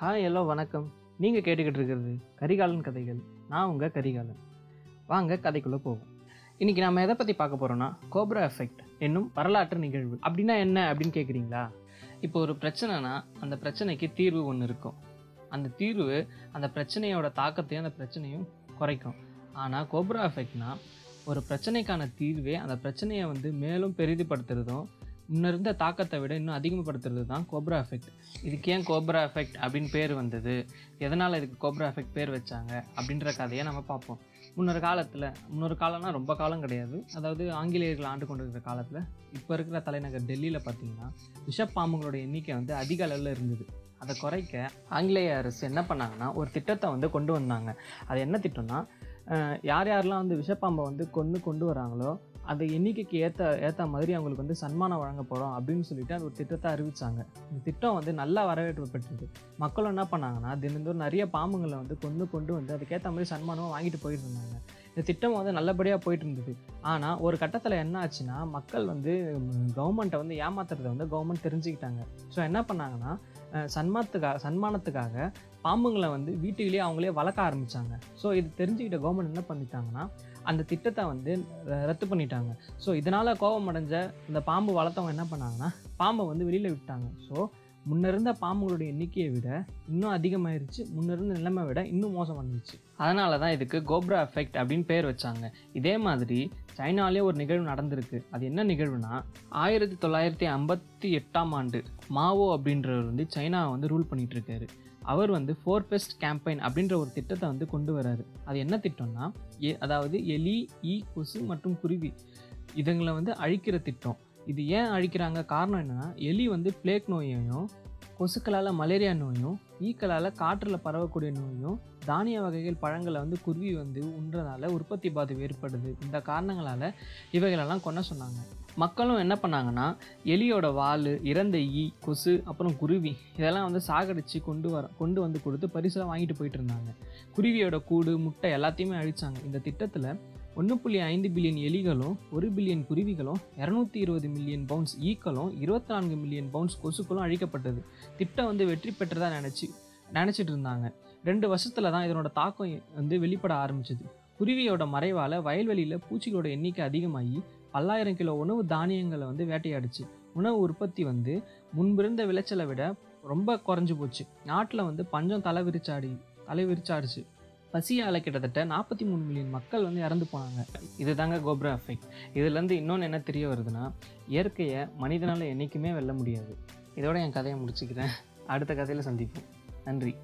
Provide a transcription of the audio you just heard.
Hi hello வணக்கம். நீங்கள் கேட்டுக்கிட்டு இருக்கிறது கரிகாலன் கதைகள். நான் உங்கள் கரிகாலன். வாங்க கதைக்குள்ளே போவோம். இன்றைக்கி நம்ம எதை பற்றி பார்க்க போகிறோன்னா கோப்ரா எஃபெக்ட் என்னும் வரலாற்று நிகழ்வு. அப்படின்னா என்ன அப்படின்னு கேட்குறீங்களா இப்போ ஒரு பிரச்சனைனா அந்த பிரச்சனைக்கு தீர்வு ஒன்று இருக்கும். அந்த தீர்வு அந்த பிரச்சனையோட தாக்கத்தையும் அந்த பிரச்சனையும் குறைக்கும். ஆனால் கோப்ரா எஃபெக்ட்னா ஒரு பிரச்சனைக்கான தீர்வே அந்த பிரச்சனையை வந்து மேலும் பெரிதுபடுத்துறதும் முன்ன இருந்த தாக்கத்தை விட இன்னும் அதிகப்படுத்துறது தான் கோப்ரா எஃபெக்ட் இதுக்கு ஏன் கோப்ரா எஃபெக்ட் அப்படின்னு பேர் வந்தது? எதனால் இதுக்கு கோப்ரா எஃபெக்ட் பேர் வச்சாங்க? அப்படின்ற கதையை நம்ம பார்ப்போம். முன்னொரு காலத்தில் முன்னொரு காலம்னா ரொம்ப காலம் கிடையாது. அதாவது ஆங்கிலேயர்கள் ஆண்டு கொண்டு இருக்கிற காலத்தில் இப்போ இருக்கிற தலைநகர் டெல்லியில் பார்த்தீங்கன்னா விஷப்பாம்புங்களோட எண்ணிக்கை வந்து அதிக அளவில் இருந்தது. அதை குறைக்க ஆங்கிலேய அரசு என்ன பண்ணாங்கன்னா ஒரு திட்டத்தை வந்து கொண்டு வந்தாங்க. அது என்ன திட்டம்னா யார் யாரெல்லாம் வந்து விஷப்பாம்பை வந்து கொண்டு கொண்டு வராங்களோ அந்த எண்ணிக்கைக்கு ஏற்ற ஏற்ற மாதிரி அவங்களுக்கு வந்து சன்மானம் வழங்கப்படும் அப்படின்னு சொல்லிட்டு அது ஒரு திட்டத்தை அறிவித்தாங்க இந்த திட்டம் வந்து நல்லா வரவேற்பு பெற்றது. மக்களும் என்ன பண்ணாங்கன்னா தினந்தோறும் நிறைய பாம்புங்களை வந்து கொண்டு கொண்டு வந்து அதுக்கேற்ற மாதிரி சன்மானமாக வாங்கிட்டு போயிட்டு இருந்தாங்க. இந்த திட்டம் வந்து நல்லபடியாக போயிட்டு இருந்தது. ஆனால் ஒரு கட்டத்தில் என்ன ஆச்சுன்னா மக்கள் வந்து கவர்மெண்ட்டை வந்து ஏமாத்துறதை வந்து கவர்மெண்ட் தெரிஞ்சுக்கிட்டாங்க. ஸோ என்ன பண்ணாங்கன்னா சன்மானத்துக்காக சன்மானத்துக்காக பாம்புங்களை வந்து வீட்டுக்குள்ளேயே அவங்களே வளர்க்க ஆரம்பித்தாங்க ஸோ இது தெரிஞ்சுக்கிட்ட கவர்மெண்ட் என்ன பண்ணிட்டாங்கன்னா அந்த திட்டத்தை வந்து ர- ரத்து பண்ணிட்டாங்க. ஸோ இதனால் கோபம் அடைஞ்ச இந்த பாம்பு வளர்த்தவங்க என்ன பண்ணாங்கன்னா பாம்பை வந்து வெளியில் விட்டாங்க ஸோ முன்னிருந்த பாம்புகளுடைய எண்ணிக்கையை விட இன்னும் அதிகமாயிருச்சு. முன்னிருந்த நிலைமை விட இன்னும் மோசம் வந்துச்சு அதனால தான் இதுக்கு கோப்ரா எஃபெக்ட் அப்படின்னு பேர் வச்சாங்க. இதே மாதிரி சைனாலே ஒரு நிகழ்வு நடந்திருக்கு. அது என்ன நிகழ்வுனா ஆயிரத்தி தொள்ளாயிரத்தி ஐம்பத்தி எட்டாம் ஆண்டு மாவோ அப்படின்றவர் வந்து சைனாவை வந்து ரூல் பண்ணிட்டு இருக்காரு அவர் வந்து ஃபோர் பெஸ்ட் கேம்பெயின் அப்படின்ற ஒரு திட்டத்தை வந்து கொண்டு வராரு. அது என்ன திட்டம்னா எ அதாவது எலி ஈ கொசு மற்றும் குருவி இதுங்களை வந்து அழிக்கிற திட்டம். இது ஏன் அழிக்கிறாங்க காரணம் என்னன்னா எலி வந்து பிளேக் நோயையும் கொசுக்களால் மலேரியா நோயும் ஈக்களால் காற்றில் பரவக்கூடிய நோயும் தானிய வகைகள் பழங்களை வந்து குருவி வந்து உண்றதால உற்பத்தி பாதிப்பு ஏற்படுது. இந்த காரணங்களால் இவைகளெல்லாம் கொன்ன சொன்னாங்க. மக்களும் என்ன பண்ணாங்கன்னா எலியோட வால் இறந்த ஈ கொசு அப்புறம் குருவி இதெல்லாம் வந்து சாகடிச்சு கொண்டு வர கொண்டு வந்து கொடுத்து பரிசுலாம் வாங்கிட்டு போயிட்டு இருந்தாங்க. குருவியோட கூடு முட்டை எல்லாத்தையுமே அழிச்சாங்க. இந்த திட்டத்தில் ஒன்று புள்ளி ஐந்து பில்லியன் எலிகளும் ஒரு பில்லியன் குருவிகளும் இரநூத்தி இருபது மில்லியன் பவுன்ஸ் ஈக்களும் இருபத்தி நான்கு மில்லியன் பவுன்ஸ் கொசுக்களும் அழிக்கப்பட்டது. திட்டம் வந்து வெற்றி பெற்றதாக நினச்சி நினச்சிட்டு இருந்தாங்க. ரெண்டு வருஷத்தில் தான் இதனோட தாக்கம் வந்து வெளிப்பட ஆரம்பிச்சது. குருவியோட மறைவால் வயல்வெளியில் பூச்சிகளோட எண்ணிக்கை அதிகமாகி பல்லாயிரம் கிலோ உணவு தானியங்களை வந்து வேட்டையாடுச்சு. உணவு உற்பத்தி வந்து முன்பிருந்த விளைச்சலை விட ரொம்ப குறைஞ்சி போச்சு. நாட்டில் வந்து பஞ்சம் தலை விரிச்சாடி தலை விரிச்சாடுச்சு. பசியால் கிட்டத்தட்ட நாற்பத்தி மூணு மில்லியன் மக்கள் வந்து இறந்து போனாங்க. இதுதாங்க கோப்ரா எஃபெக்ட் இதுலேருந்து இன்னொன்று என்ன தெரிய வருதுன்னா இயற்கையை மனிதனால் என்றைக்குமே வெல்ல முடியாது. இதோட என் கதையை முடிச்சுக்கிறேன். அடுத்த கதையில் சந்திப்போம். நன்றி.